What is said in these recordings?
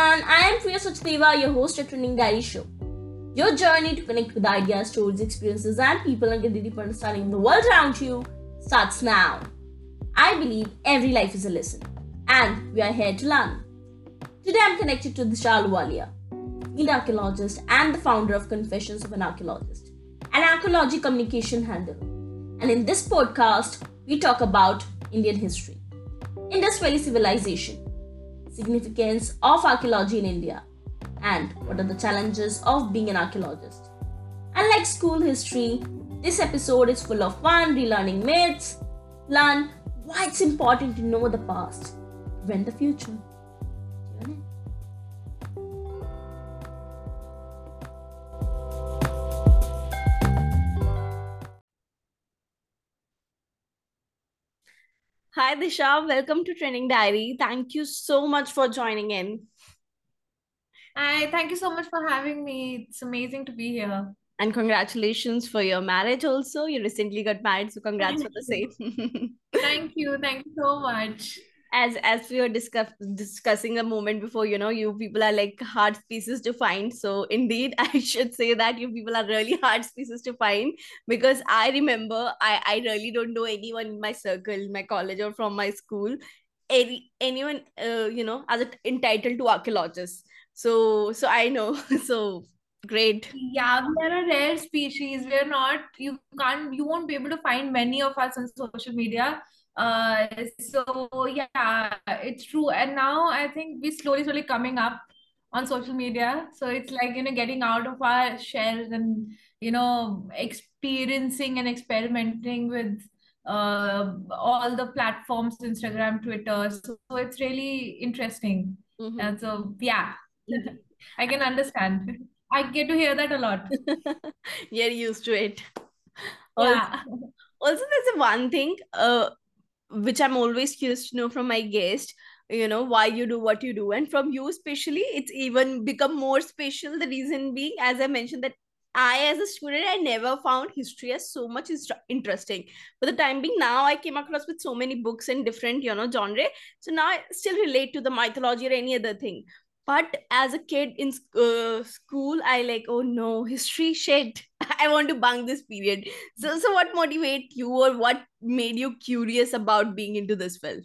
everyone, I am Priya Sachdeva, your host at Trending Diary Show. Your journey to connect with ideas, stories, experiences, and people and get a deeper understanding of the world around you starts now. I believe every life is a lesson, and we are here to learn. Today I'm connected to Disha Ahluwalia, field archaeologist and the founder of Confessions of an Archaeologist, an archaeology communication handle. And in this podcast, we talk about Indian history, Indus Valley civilization, significance of archaeology in India, and what are the challenges of being an archaeologist. Unlike school history, this episode is full of fun, relearning myths, learn why it's important to know the past, when the future. Hi Disha, welcome to Training Diary. Thank you so much for joining in. Hi, thank you so much for having me. It's amazing to be here. And congratulations for your marriage also. You recently got married, so congrats for the same. Thank you. Thank you so much. As as we were discuss, discussing a moment before, you know, you people are like hard pieces to find. So indeed, I should say that you people are really hard pieces to find because I remember I I really don't know anyone in my circle, my college or from my school, any anyone uh, you know as a, entitled to archaeologists So so I know. So great. Yeah, we are a rare species. We're not, you can't, you won't be able to find many of us on social media. Uh, so yeah, it's true. And now I think we're slowly, slowly coming up on social media. So it's like, you know, getting out of our shells and, you know, experiencing and experimenting with uh, all the platforms, Instagram, Twitter. So, so it's really interesting. Mhm. And so, yeah, I can understand. I get to hear that a lot. You're used to it. Also, Yeah. also there's one thing uh which I'm always curious to know from my guest, you know, why you do what you do. And from you especially, it's even become more special. The reason being, as I mentioned, that I, as a student, I never found history as so much interesting. For the time being, now I came across with so many books in different, you know, genre. So now I still relate to the mythology or any other thing. But as a kid in uh, school, I like, oh no, history shit. I want to bunk this period. So, so what motivate you or what made you curious about being into this field?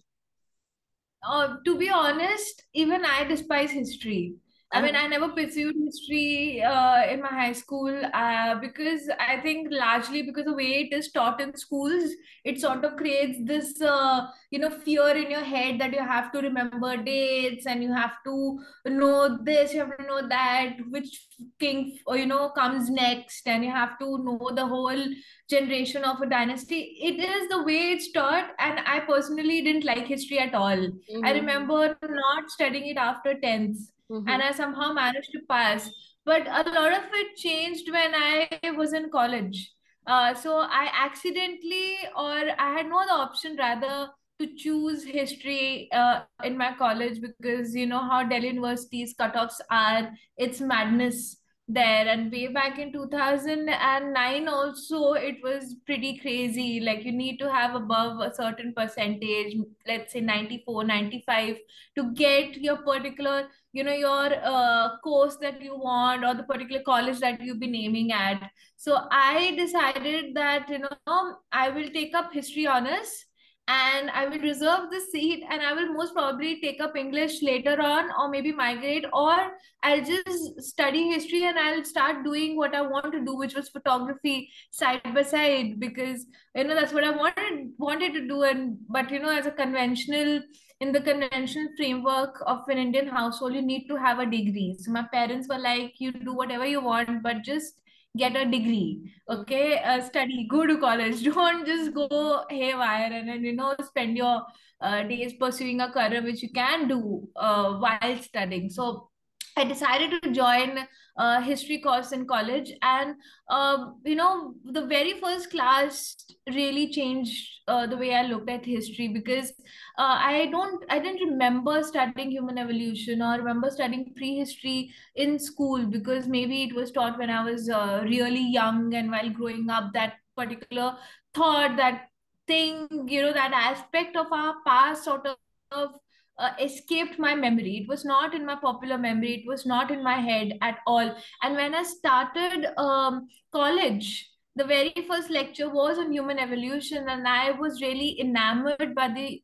Uh, to be honest, even I despise history. I mean, I never pursued history uh, in my high school uh, because I think largely because the way it is taught in schools, it sort of creates this, uh, you know, fear in your head that you have to remember dates and you have to know this, you have to know that, which king, or, you know, comes next, and you have to know the whole generation of a dynasty. It is the way it's taught, and I personally didn't like history at all. I Mhm, remember not studying it after 10th mhm, and I somehow managed to pass. But a lot of it changed when I was in college. Uh, so I accidentally, or I had no other option rather to choose history uh, in my college because you know how Delhi University's cutoffs are. It's madness there. And way back in 2009 also, it was pretty crazy. Like you need to have above a certain percentage, let's say 94, 95, to get your particular you know your uh, course that you want or the particular college that you'll be naming at so i decided that you know i will take up history honors and i will reserve the seat and i will most probably take up english later on or maybe migrate or i'll just study history and i'll start doing what i want to do which was photography side by side because you know that's what i wanted wanted to do and but you know as a conventional in the conventional framework of an Indian household, you need to have a degree. So my parents were like, you do whatever you want, but just get a degree. Okay, uh, study, go to college. Don't just go haywire and then you know spend your uh, days pursuing a career which you can do uh, while studying. So I decided to join a history course in college, and um, you know, the very first class really changed uh, the way I looked at history because uh, I don't, I didn't remember studying human evolution or remember studying prehistory in school because maybe it was taught when I was uh, really young and while growing up, that particular thought, that thing, you know, that aspect of our past sort of uh, escaped my memory. It was not in my popular memory. It was not in my head at all. And when I started um, college, the very first lecture was on human evolution, and I was really enamored by the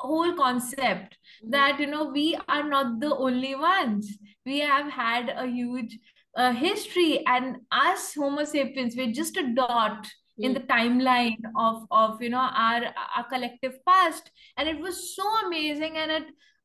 whole concept mm-hmm. that you know we are not the only ones. We have had a huge uh, history, and us Homo sapiens, we're just a dot in hmm. the timeline of of you know our our collective past and it was so amazing and it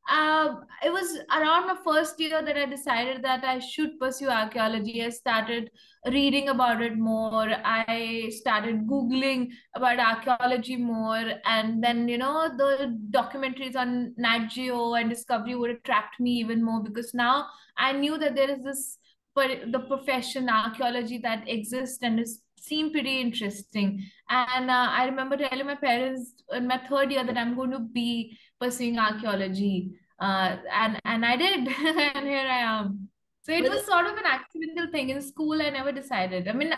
uh, it was around my first year that I decided that I should pursue archaeology. I started reading about it more. I started Googling about archaeology more. And then, you know, the documentaries on Nat Geo and Discovery would attract me even more because now I knew that there is this, the profession archaeology that exists and is seemed pretty interesting. And uh, I remember telling my parents in my third year that I'm going to be pursuing archaeology. Uh, and and I did, and here I am. So it was sort of an accidental thing in school. I never decided. I mean,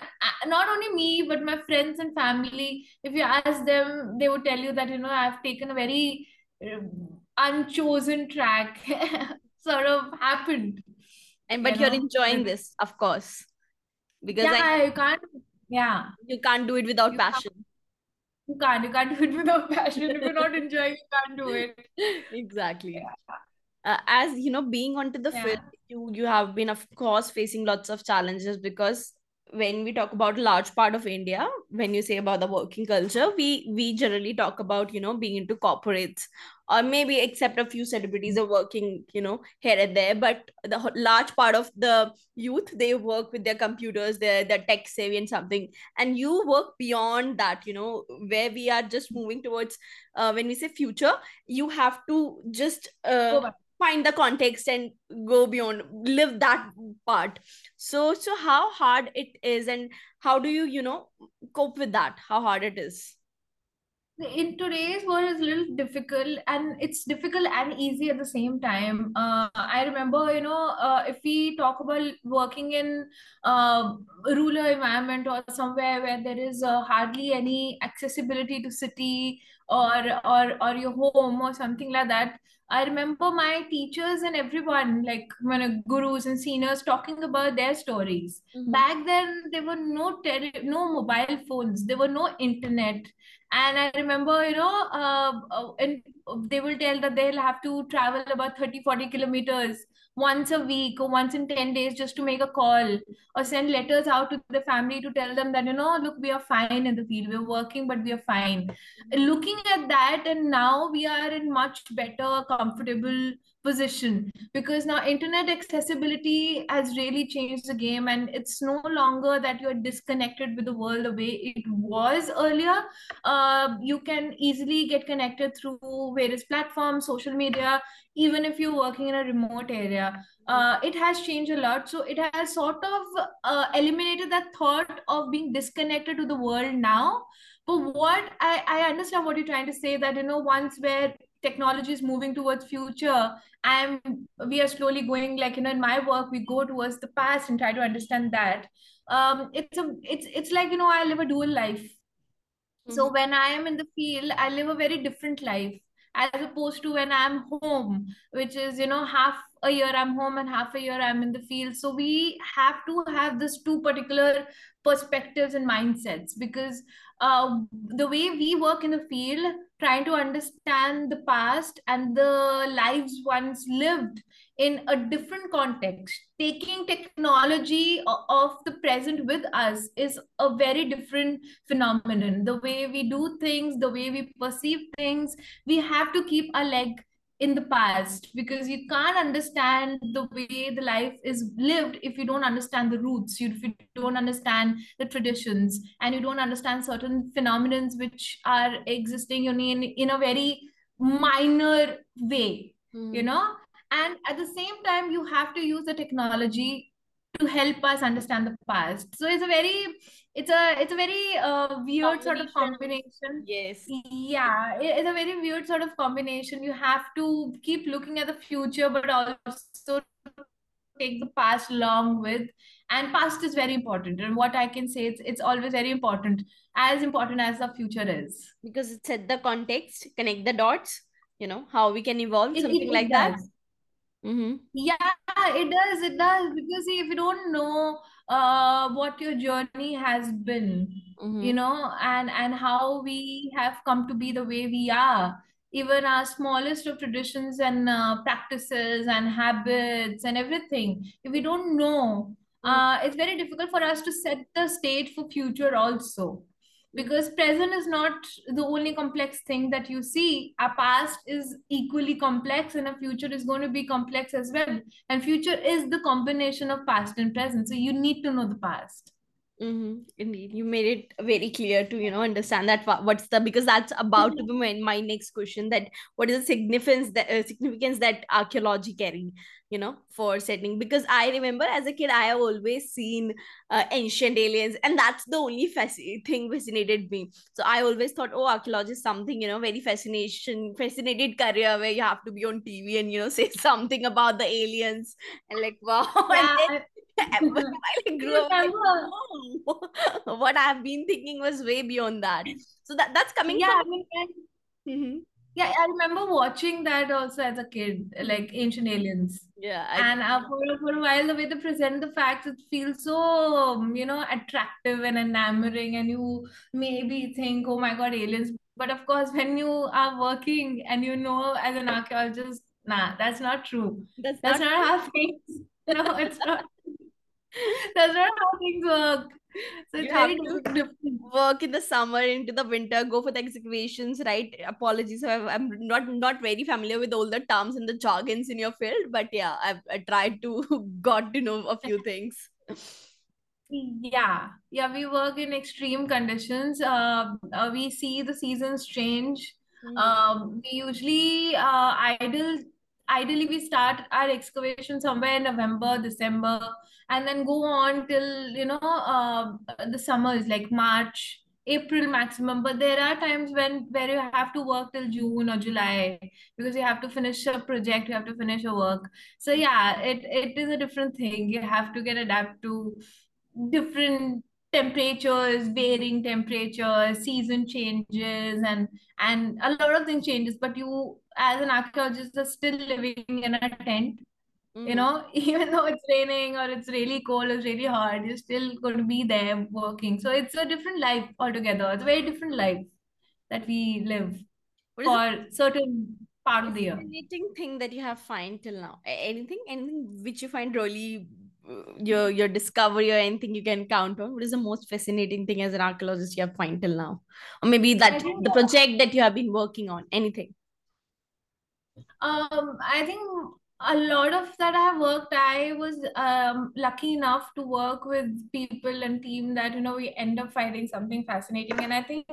not only me, but my friends and family. If you ask them, they would tell you that you know I've taken a very uh, unchosen track. sort of happened. And but you are enjoying this, of course, because yeah, I, I can't yeah. You can't do it without you passion. Can't, you can't. You can't do it without passion. if you're not enjoying, you can't do it. Exactly. Yeah. Uh, as you know, being onto the yeah. field, you you have been, of course, facing lots of challenges because when we talk about a large part of India, when you say about the working culture, we we generally talk about you know being into corporates. Or maybe except a few celebrities are working you know here and there but the large part of the youth they work with their computers they're, they're tech savvy and something. And you work beyond that you know where we are just moving towards uh, when we say future you have to just uh, find the context and go beyond live that part. So so how hard it is and how do you you know cope with that? How hard it is? In today's world is a little difficult and it's difficult and easy at the same time. Uh, i remember you know uh, if we talk about working in uh, rural environment or somewhere where there is uh, hardly any accessibility to city or or or your home or something like that I remember my teachers and everyone, like my gurus and seniors, talking about their stories. Mm-hmm. Back then, there were no tele- no mobile phones, there were no internet, and I remember, you know, uh, uh and they will tell that they'll have to travel about 30, 40 kilometers once a week or once in 10 days just to make a call or send letters out to the family to tell them that you know look we are fine in the field. We're working but we are fine. Looking at that and now we are in much better comfortable position because now internet accessibility has really changed the game and it's no longer that you're disconnected with the world the way it was earlier. Uh, you can easily get connected through various platforms social media even if you're working in a remote area uh, it has changed a lot. So it has sort of uh, eliminated that thought of being disconnected to the world now. But what I, I understand what you're trying to say that you know once where technology is moving towards future and we are slowly going like you know in my work we go towards the past and try to understand that. Um it's a it's it's like you know i live a dual life. Mm-hmm. so when i am in the field i live a very different life as opposed to when i'm home which is you know half a year i'm home and half a year i'm in the field. So we have to have this two particular perspectives and mindsets because uh, the way we work in the field trying to understand the past and the lives once lived in a different context. Taking technology of the present with us is a very different phenomenon. The way we do things the way we perceive things we have to keep our leg in the past because you can't understand the way the life is lived if you don't understand the roots if you don't understand the traditions and you don't understand certain phenomena which are existing in, in a very minor way mm. you know and at the same time you have to use the technology to help us understand the past. So it's a very it's a it's a very uh, weird sort of combination. yes. Yeah it's a very weird sort of combination. You have to keep looking at the future but also take the past along with and past is very important. And what i can say it's it's always very important as important as the future is. Because it set the context connect the dots you know how we can evolve It, something it, like it that. does. Mm-hmm. Yeah, it does. It does. Because see, if you don't know uh what your journey has been, Mm-hmm. you know, and and how we have come to be the way we are, even our smallest of traditions and uh, practices and habits and everything, if we don't know, uh, it's very difficult for us to set the stage for future also because present is not the only complex thing that you see. Our past is equally complex and our future is going to be complex as well. And future is the combination of past and present. So you need to know the past Mm-hmm. Indeed, you made it very clear to you know understand that what's the because that's about to be my, my next question that what is the significance that uh, significance that archaeology carry you know for setting? Because I remember as a kid I have always seen uh, ancient aliens and that's the only fasc- thing fascinated me. So I always thought oh archaeology is something you know very fascination fascinated career where you have to be on TV and you know say something about the aliens. And like wow. And then while I grew up, like, remember what I've been thinking was way beyond that. So that that's coming yeah from. I mean, Mhm. yeah i remember watching that also as a kid like ancient aliens Yeah, I, and uh, for, for a while the way they present the facts it feels so um, you know attractive and enamoring and you maybe think oh my god aliens but of course when you are working and you know as an archaeologist nah that's not true that's that's not. not how things no it's not that's not how things work so You it's have to different work in the summer into the winter, go for the excavations, right? Apologies, I'm not not very familiar with all the terms and the jargons in your field, but yeah, I've I tried to got to know a few things. Yeah, yeah, we work in extreme conditions. Uh, uh, we see the seasons change. Mhm. Um, we usually uh, idle, ideally we start our excavation somewhere in November, December, and then go on till you know uh, the summers like March, April maximum. But there are times when where you have to work till June or July because you have to finish a project, you have to finish a work. So yeah, it it is a different thing. You have to get adapt to different temperatures, varying temperatures, season changes, and and a lot of things changes. But you, as an archaeologist, are still living in a tent. You Mhm. know, even though it's raining or it's really cold, it's really hard, you're still going to be there working. So it's a different life altogether. It's a very different life that we live What is the for certain part of the year. fascinating thing that you have find till now? Anything, anything which you find really uh, your your discovery or anything you can count on? What is the most fascinating thing as an archaeologist you have find till now? Or maybe that the project that you have been working on, anything. Um, I think a lot of that I have worked, I was um, lucky enough to work with people and team that, you know, we end up finding something fascinating. And I think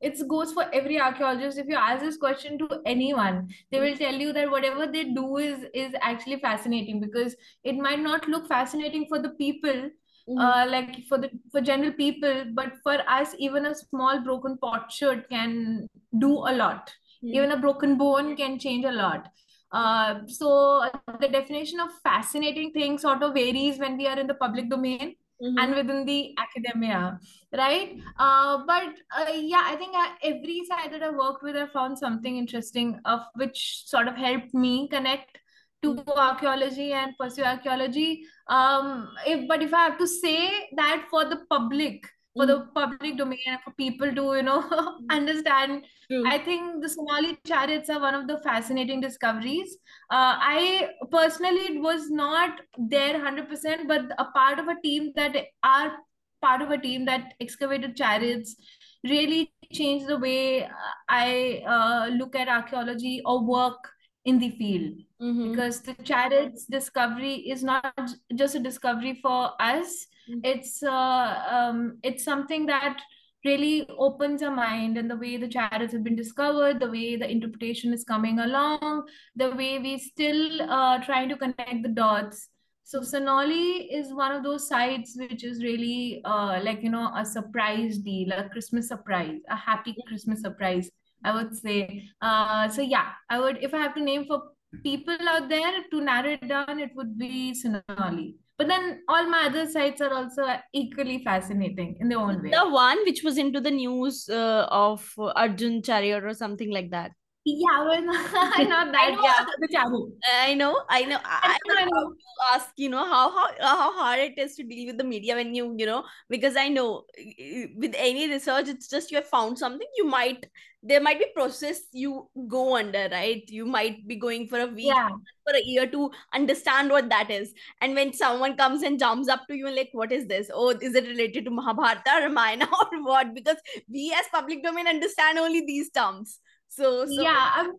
it goes for every archaeologist. If you ask this question to anyone, they will tell you that whatever they do is is actually fascinating because it might not look fascinating for the people, Mhm. uh, like for the for general people, but for us, even a small broken potsherd can do a lot even a broken bone can change a lot. Uh, so the definition of fascinating thing sort of varies when we are in the public domain Mhm. and within the academia, right? Uh, but uh, yeah, I think uh, every side that I worked with, I found something interesting of which sort of helped me connect to archaeology and pursue archaeology. Um, if but if I have to say that for the public, for the public domain, and for people to you know understand True. I think the Sanauli chariots are one of the fascinating discoveries. Uh, I personally it was not there 100%, but a part of a team that are part of a team that excavated chariots really changed the way I uh, look at archaeology or work in the field. Mhm. Because the chariots discovery is not just a discovery for us. Mhm. It's uh, um, it's something that really opens our mind and the way the chariots have been discovered, the way the interpretation is coming along, the way we still uh, trying to connect the dots. So Sanauli is one of those sites which is really uh, like you know a surprise deal, a Christmas surprise, a happy Christmas surprise. I would say. Uh, so yeah, I would if I have to name for people out there to narrow it down, it would be Sanauli. But then all my other sites are also equally fascinating in their own way. The one which was into the news uh, of Arjun Chariot or something like that. Yeah, well, not that. know. Yeah, the channel. I know, I know. I, I I know. to ask, you know, how how how hard it is to deal with the media when you, you know, because I know uh, with any research, it's just you have found something, you might there might be process you go under, right? You might be going for a week, Yeah. for a year to understand what that is. And when someone comes and jumps up to you and like, what is this? Oh, is it related to Mahabharata, Ramayana, or what? Because we as public domain understand only these terms. So, so Yeah, um,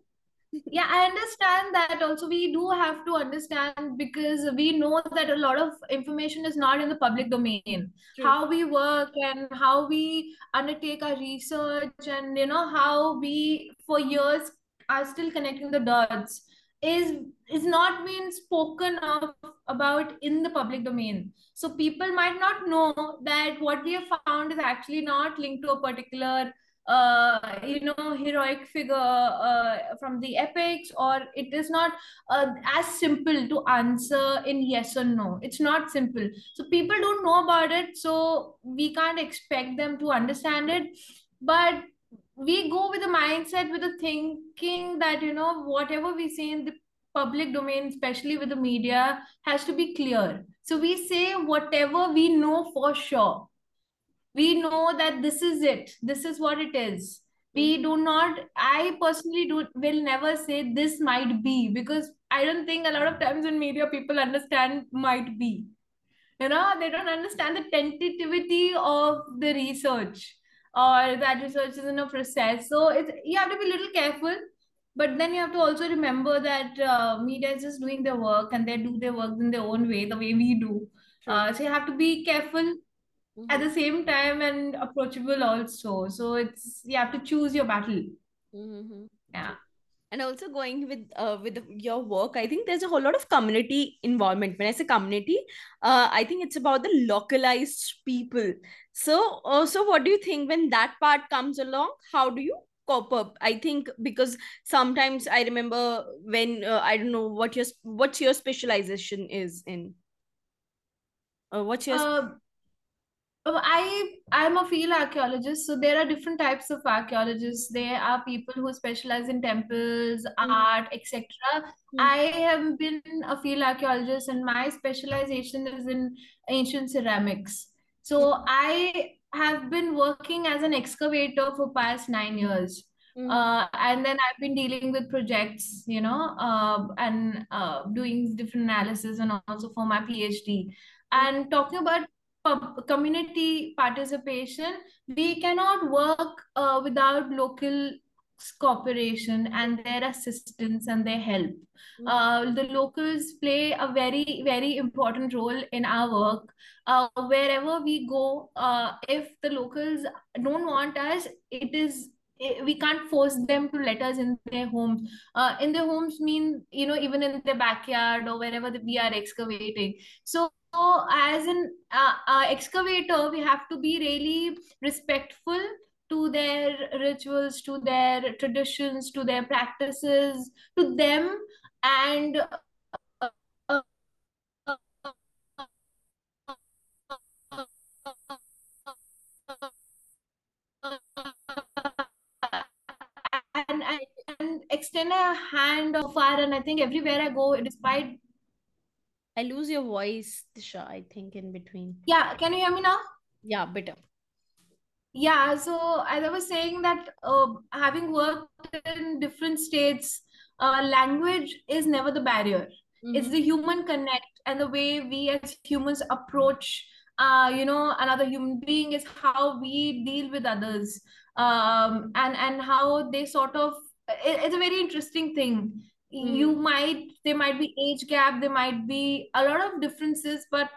yeah, I understand that also we do have to understand because we know that a lot of information is not in the public domain. True. How we work and how we undertake our research and you know how we for years are still connecting the dots is is not being spoken of about in the public domain. So people might not know that what we have found is actually not linked to a particular uh, you know heroic figure uh, from the epics or it is not uh, as simple to answer in yes or no. It's not simple. So people don't know about it so we can't expect them to understand it. But we go with the mindset with the thinking that you know whatever we say in the public domain especially with the media has to be clear. So we say whatever we know for sure we know that this is it. This is what it is. We Mhm. do not i personally do will never say this might be because i don't think a lot of times in media people understand might be. You know they don't understand the tentativity of the research or that research is in a process. So it's you have to be a little careful but then you have to also remember that uh, media is just doing their work and they do their work in their own way the way we do. Uh, so you have to be careful at Mhm. the same time and approachable also. So it's you have to choose your battle. Mhm. Yeah. and also going with uh, with your work i think there's a whole lot of community involvement when i say community uh, i think it's about the localized people so also what do you think when that part comes along how do you cope up i think because sometimes i remember when uh, i don't know what your what's your specialization is in uh, what's your Uh, Oh, I I'm a field archaeologist, so there are different types of archaeologists. There are people who specialize in temples, Mhm. art, etc. Mhm. I have been a field archaeologist, and my specialization is in ancient ceramics. So I have been working as an excavator for past nine years. Mhm. Uh, and then I've been dealing with projects, you know, uh, and uh, doing different analysis and also for my PhD. And talking about community participation, we cannot work uh, without local cooperation and their assistance and their help. Uh, the locals play a very, very important role in our work. Uh, wherever we go, uh, if the locals don't want us, it is eh, we can't force them to let us in their homes. Uh, in their homes mean you know even in their backyard or wherever we are excavating. So so as an uh, uh, excavator we have to be really respectful to their rituals to their traditions to their practices to them and uh, and, and, extend a hand of far and i think everywhere i go despite i lose your voice disha i think in between yeah can you hear me now yeah better Yeah, so as I was saying that uh, having worked in different states, uh, language is never the barrier. It's Mhm. the human connect and the way we as humans approach, uh, you know, another human being is how we deal with others, um, and and how they sort of. It, it's a very interesting thing. You Mhm. might there might be age gap, there might be a lot of differences, but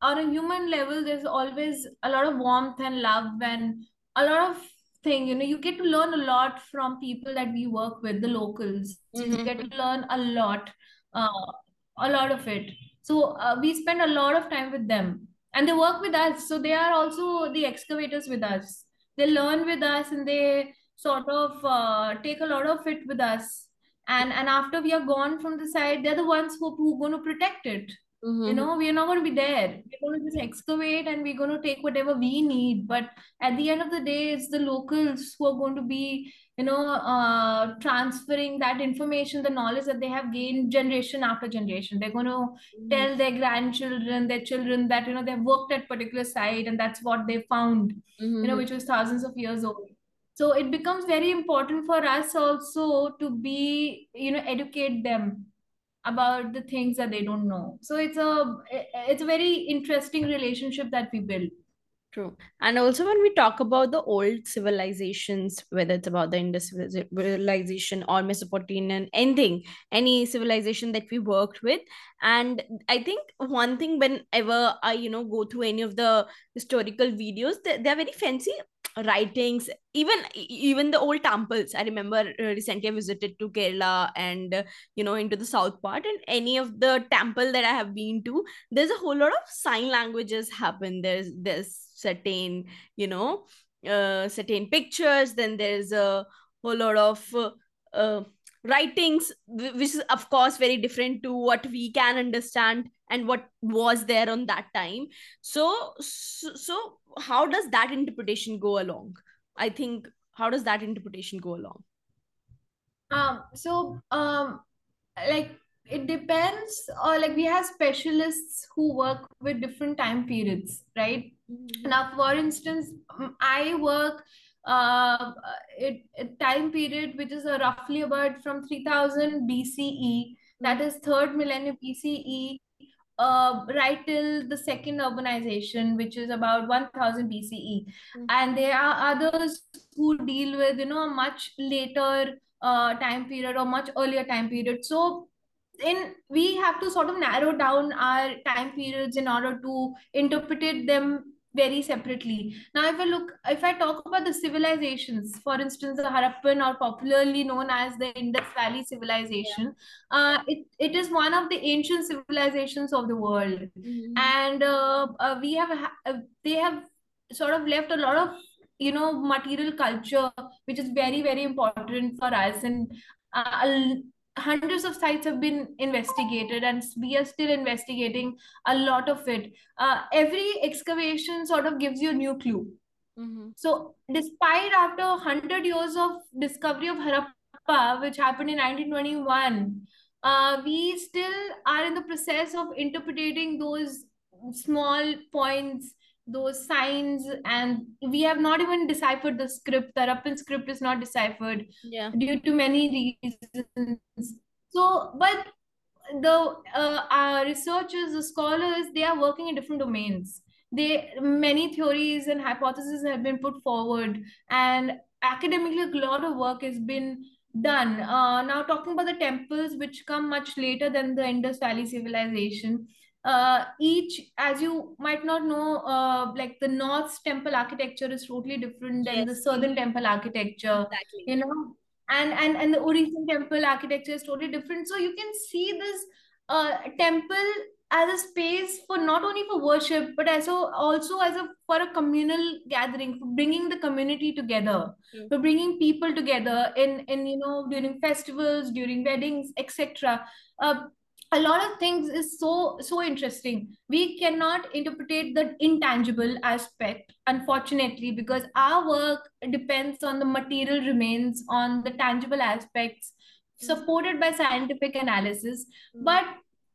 on a human level, there's always a lot of warmth and love and a lot of thing. You know, you get to learn a lot from people that we work with, the locals. You Mhm. get to learn a lot, uh, a lot of it. So uh, we spend a lot of time with them, and they work with us. So they are also the excavators with us. They learn with us, and they sort of uh, take a lot of it with us. And and after we are gone from the site they're the ones who who going to protect it Mm-hmm. You know, we're not going to be there. We're going to just excavate and we're going to take whatever we need. But at the end of the day, it's the locals who are going to be, you know, uh, transferring that information, the knowledge that they have gained generation after generation. They're going to mm-hmm. tell their grandchildren, their children that, you know, they've worked at particular site and that's what they found, mm-hmm. you know, which was thousands of years old so it becomes very important for us also to be you know educate them about the things that they don't know so it's a it's a very interesting relationship that we build True. And also, when we talk about the old civilizations, whether it's about the Indus civilization or Mesopotamian, anything, any civilization that we worked with. And I think one thing, whenever I, you know, go through any of the historical videos, they're, they're very fancy writings even even the old temples. I remember uh, recently i visited to kerala and you know into the south part and any of the temple that i have been to there's a whole lot of sign languages happen. There's there's certain you know uh, certain pictures then there's a whole lot of uh, uh, writings which is of course very different to what we can understand and what was there on that time. So so, so how does that interpretation go along? I think how does that interpretation go along? Um so um like it depends or like we have specialists who work with different time periods right? Mm-hmm. now for instance i work uh, it, it, time period which is uh, roughly about from 3000 BCE, that is third millennium BCE, uh, right till the second urbanization, which is about 1000 BCE. Mm-hmm. And there are others who deal with, you know, a much later uh, time period or much earlier time period. So in we have to sort of narrow down our time periods in order to interpret them very separately. Now, if I look, if I talk about the civilizations, for instance, the Harappan or popularly known as the Indus Valley civilization, yeah. uh, it, it is one of the ancient civilizations of the world. Mm-hmm. And uh, uh, we have, uh, they have sort of left a lot of, you know, material culture, which is very, very important for us. And uh, hundreds of sites have been investigated and we are still investigating a lot of it uh, every excavation sort of gives you a new clue mm-hmm. so despite after 100 years of discovery of harappa which happened in 1921 uh, we still are in the process of interpreting those small points those signs and we have not even deciphered the script. The Harappan script is not deciphered yeah. due to many reasons. So but the uh, our researchers the scholars they are working in different domains. They many theories and hypotheses have been put forward and academically a lot of work has been done. Uh, now talking about the temples which come much later than the indus valley civilization uh, each as you might not know uh, like the north temple architecture is totally different than yes. the southern temple architecture exactly. you know and and and the orissan temple architecture is totally different so you can see this uh, temple as a space for not only for worship but also also as a for a communal gathering for bringing the community together mm. for bringing people together in in you know during festivals during weddings etc uh, a lot of things is so so interesting we cannot interpret the intangible aspect unfortunately because our work depends on the material remains on the tangible aspects supported by scientific analysis mm-hmm. but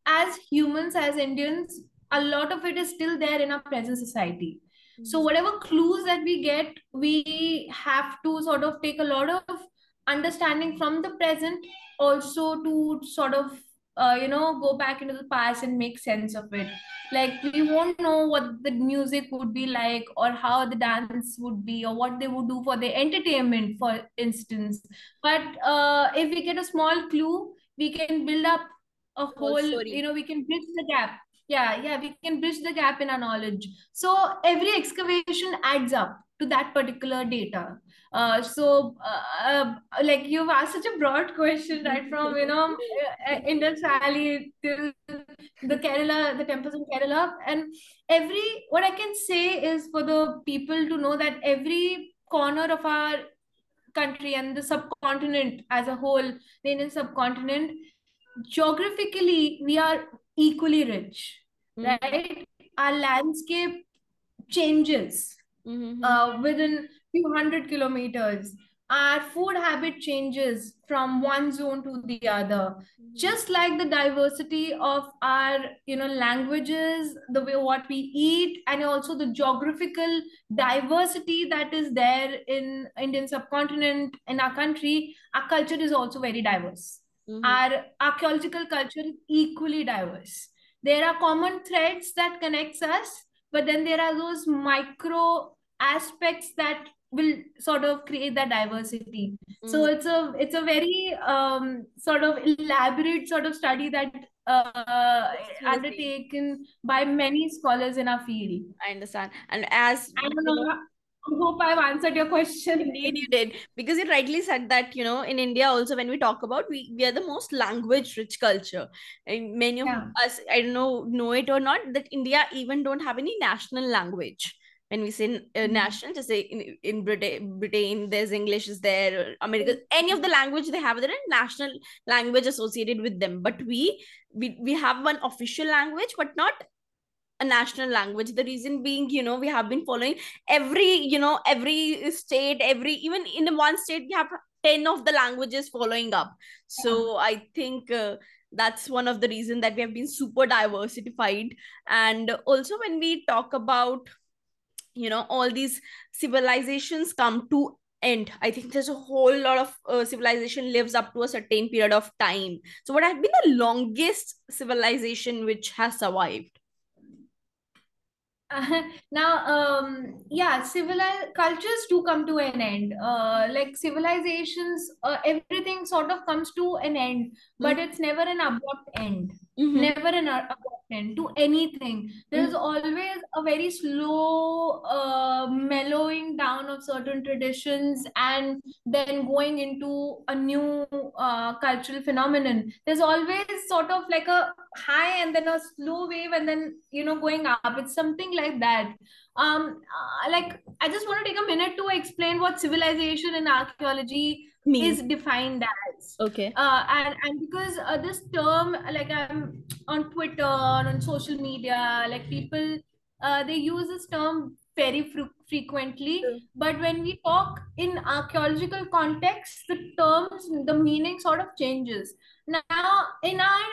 as humans as indians a lot of it is still there in our present society mm-hmm. so whatever clues that we get we have to sort of take a lot of understanding from the present also to sort of uh, you know go back into the past and make sense of it. Like we won't know what the music would be like or how the dance would be or what they would do for the entertainment for instance. But uh, if we get a small clue we can build up a whole you know we can bridge the gap. Yeah yeah we can bridge the gap in our knowledge. So every excavation adds up to that particular data uh, so, uh, uh, like you've asked such a broad question, right? From you know uh, uh, Indus Valley to the Kerala, the temples in Kerala, and every what I can say is for the people to know that every corner of our country and the subcontinent as a whole, the Indian subcontinent, geographically we are equally rich, Mhm. right? Our landscape changes Mhm. uh, within few hundred kilometers. Our food habit changes from one zone to the other. Just like the diversity of our, you know, languages, the way what we eat, and also the geographical diversity that is there in Indian subcontinent in our country, our culture is also very diverse. Mhm. Our archaeological culture is equally diverse. There are common threads that connects us, but then there are those micro aspects that will sort of create that diversity. So Mhm. it's a it's a very um, sort of elaborate sort of study that uh, undertaken by many scholars in our field. I understand. And as i don't know, know i hope i've answered your question. Indeed, you did. Because you rightly said that you know in India also when we talk about we we are the most language rich culture. And many of Yeah. us I don't know know it or not that India even don't have any national language when we say uh, Mhm. national just say in, in Britain Britain there's English is there America any of the language they have there is national language associated with them. But we we we have one official language but not a national language. The reason being you know we have been following every you know every state every even in one state we have 10 of the languages following up. So i think uh, that's one of the reason that we have been super diversified. And also when we talk about you know all these civilizations come to end. I think there's a whole lot of uh, civilization lives up to a certain period of time. So what has been the longest civilization which has survived? Now um yeah civilized cultures do come to an end. Uh like civilizations uh, everything sort of comes to an end but Mhm. it's never an abrupt end Mhm. never an a- abrupt end to anything. There's always a very slow uh, mellowing down of certain traditions and then going into a new uh, cultural phenomenon. There's always sort of like a high and then a slow wave and then you know going up. It's something like that. Um uh, like i just want to take a minute to explain what civilization and archaeology is defined as. Okay. Uh, and and because uh, this term like i'm on twitter on social media like people uh, they use this term very fre- frequently. But when we talk in archaeological context the terms the meaning sort of changes. Now in our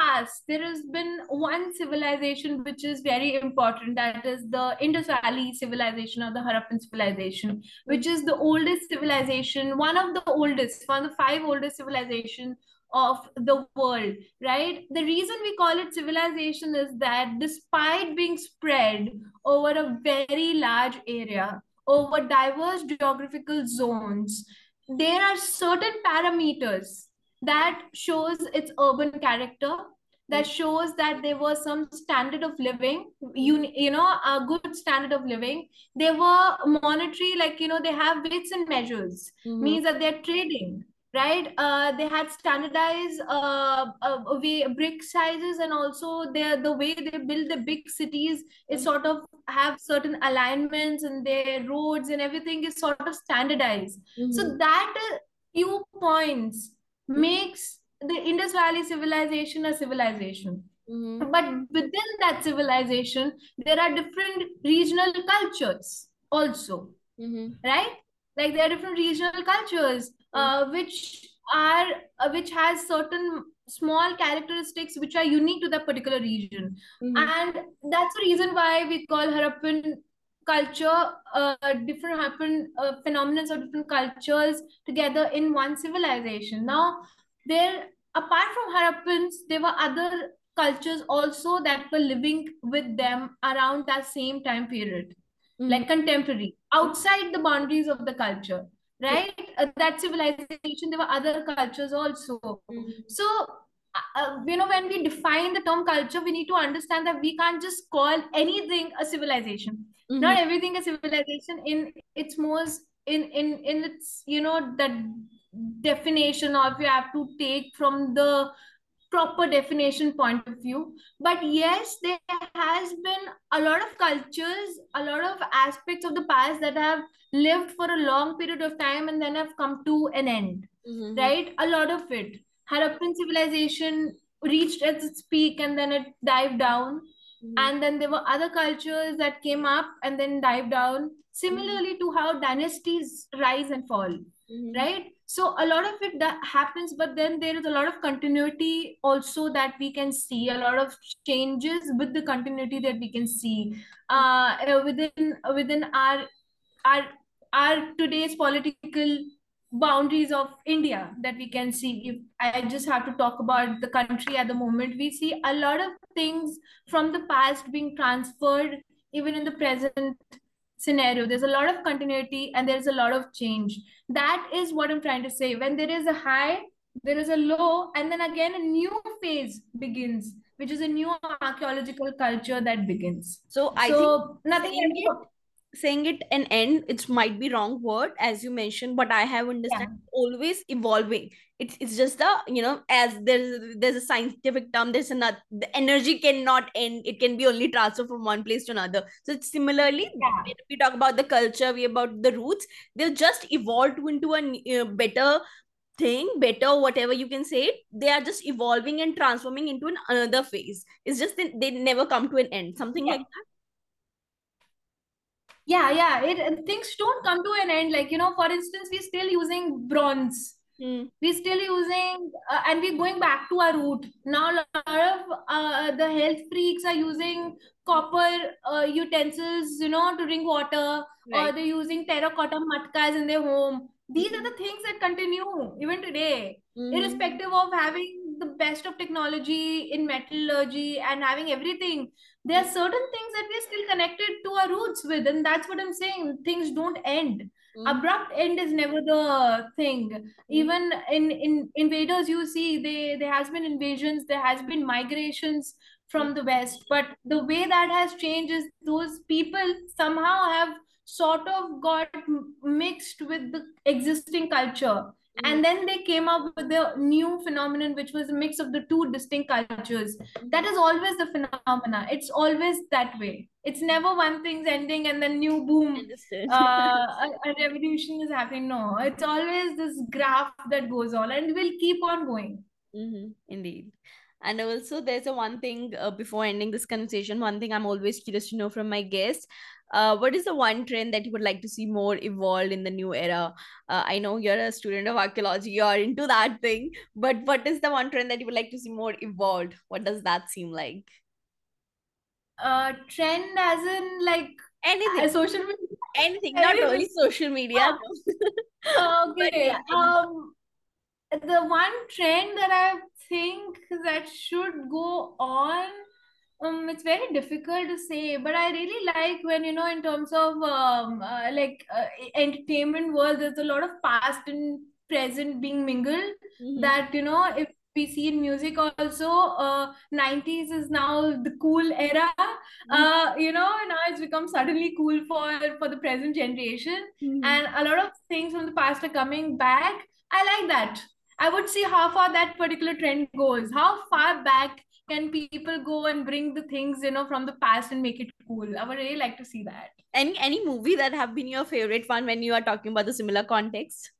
past there has been one civilization which is very important that is the indus valley civilization or the harappan civilization which is the oldest civilization, one of the oldest, one of the five oldest civilization of the world, right? The reason we call it civilization is that despite being spread over a very large area, over diverse geographical zones, there are certain parameters that shows its urban character that shows that there was some standard of living you, you know a good standard of living. They were monetary like you know they have weights and measures. Mhm. means that they're trading right? Uh, they had standardized uh, uh, way brick sizes and also their the way they build the big cities is sort of have certain alignments and their roads and everything is sort of standardized. So Mhm. that uh, few points makes the indus valley civilization a civilization Mhm. but within that civilization there are different regional cultures also Mhm. right like there are different regional cultures uh, which are uh, which has certain small characteristics which are unique to that particular region Mhm. and that's the reason why we call harappan culture uh, different happen uh, phenomena of different cultures together in one civilization. Now there apart from harappans there were other cultures also that were living with them around that same time period like contemporary outside the boundaries of the culture right? Uh, that civilization there were other cultures also. Mhm. so uh, uh, you know when we define the term culture we need to understand that we can't just call anything a civilization Mhm. not everything a civilization. In its most in in in its you know that definition or if you have to take from the proper definition point of view. But yes there has been a lot of cultures a lot of aspects of the past that have lived for a long period of time and then have come to an end Mhm. right? A lot of it. Harappan civilization reached at its peak and then it dived down Mhm. and then there were other cultures that came up and then dived down similarly to how dynasties rise and fall Mhm. right so a lot of it that happens but then there is a lot of continuity also that we can see a lot of changes with the continuity that we can see uh, uh, within within our our our today's political boundaries of India that we can see. If I just have to talk about the country at the moment, we see a lot of things from the past being transferred even in the present scenario. There's a lot of continuity and there's a lot of change. That is what I'm trying to say. When there is a high, there is a low, and then again a new phase begins, which is a new archaeological culture that begins. So I think nothing it, saying it an end, it might be wrong word as you mentioned, but I have understand always evolving. It's it's just the you know as there's there's a scientific term. There's another the energy cannot end. It can be only transferred from one place to another. So it's similarly Yeah. we talk about the culture, we about the roots. They'll just evolved into a n- uh, better thing, better whatever you can say. They are just evolving and transforming into an another phase. It's just they, they never come to an end. Something Yeah. like that. Yeah, yeah. It things don't come to an end. Like, you know, for instance, we're still using bronze. Hmm. We're still using, uh, and we're going back to our root. Now, a lot of uh, the health freaks are using copper uh, utensils, you know, to drink water, or they're using terracotta matkas in their home. These are the things that continue even today, Mhm. irrespective of having the best of technology in metallurgy and having everything. There are certain things that we're still connected to our roots with, and that's what I'm saying. Things don't end. Mhm. abrupt end is never the thing. Even in in invaders you see they there has been invasions there has been migrations from the west. But the way that has changed is those people somehow have sort of got mixed with the existing culture And then they came up with the new phenomenon which was a mix of the two distinct cultures that is always the phenomena it's always that way it's never one thing's ending and then new boom uh, a, a revolution is happening. No, it's always this graph that goes on and will keep on going. hmm Indeed. And also, there's a one thing uh, before ending this conversation, one thing I'm always curious to know from my guests. Uh, what is the one trend that you would like to see more evolved in the new era? Uh, I know you're a student of archaeology, you're into that thing, but what is the one trend that you would like to see more evolved? What does that seem like? Uh, trend as in like Anything, uh, social media. anything, not everything. only social media. Oh, But Okay. yeah, Um, the one trend that I think that should go on, um, it's very difficult to say, but I really like when, you know, in terms of um, uh, like uh, entertainment world, there's a lot of past and present being mingled. Mhm. That, you know, if we see in music also, uh, 90s is now the cool era. Uh, you know, now it's become suddenly cool for for the present generation Mhm. and a lot of things from the past are coming back. I like that. I would see how far that particular trend goes. How far back can people go and bring the things, you know, from the past and make it cool? I would really like to see that. Any any movie that have been your favorite one when you are talking about the similar context?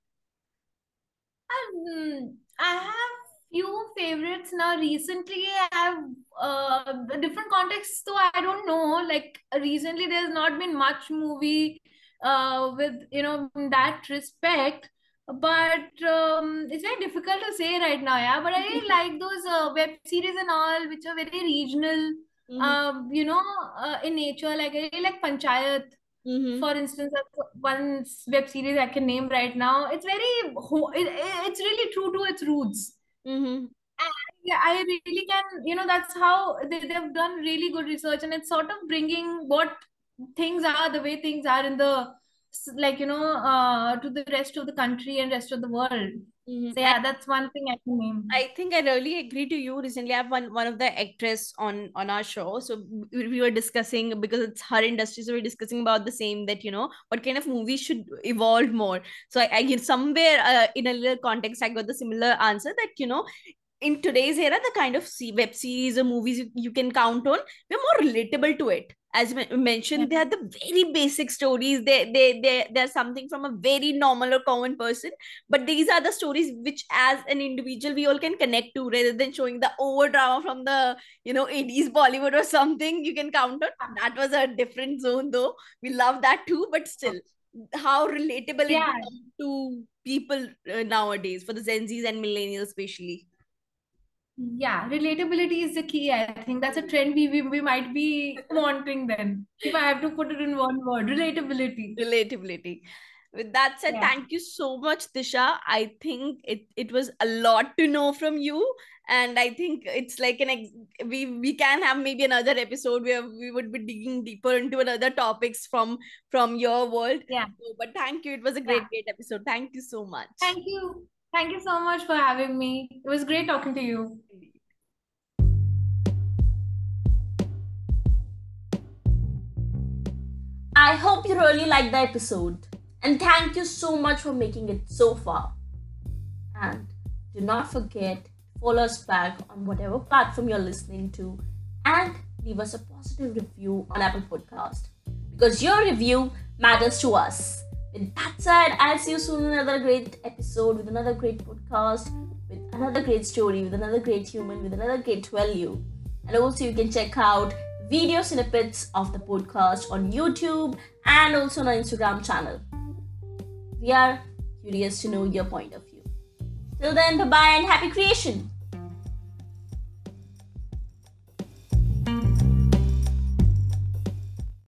Um, I have few favorites now. Recently, I have uh, different contexts, so I don't know. Like recently, there's not been much movie uh, with you know that respect. But um, it's very difficult to say right now, yeah. But I really like those uh, web series and all, which are very regional, Mhm. um, you know, uh, in nature. Like I really like Panchayat. Mhm. For instance, that's one web series I can name right now. It's very, it, it- it's really true to its roots. Mhm. Yeah, I really can, you know, that's how they, they've done really good research and it's sort of bringing what things are, the way things are in the, like, you know, uh, to the rest of the country and rest of the world. Mhm. So yeah, that's one thing I can name. I think I really agree to you. Recently, I have one one of the actress on on our show. So we, we were discussing because it's her industry. So we're discussing about the same that you know what kind of movies should evolve more. So I, I get somewhere uh, in a little context, I got the similar answer that you know in today's era, the kind of web series or movies you, you can count on, we're more relatable to it. As mentioned they are the very basic stories. They they they they're something from a very normal or common person. But these are the stories which as an individual we all can connect to rather than showing the over drama from the you know 80s bollywood or something you can count on. That was a different zone though. We love that too but still how relatable yeah. it is to people uh, nowadays for the gen z's and millennials especially yeah, relatability is the key. I think that's a trend we, we, we might be wanting then. If I have to put it in one word, relatability. Relatability. With that said, yeah. thank you so much, Disha. I think it, it was a lot to know from you. And I think it's like an ex- we we can have maybe another episode where we would be digging deeper into another topics from from your world. Yeah. So, but thank you. It was a great, yeah. great episode. Thank you so much. Thank you. Thank you so much for having me. It was great talking to you. I hope you really liked the episode. And thank you so much for making it so far. And do not forget follow us back on whatever platform you're listening to and leave us a positive review on Apple Podcast because your review matters to us. With that said, I'll see you soon in another great episode with another great podcast, with another great story, with another great human, with another great value. And also, you can check out video snippets of the podcast on YouTube and also on our Instagram channel. We are curious to know your point of view. Till then, bye bye and happy creation!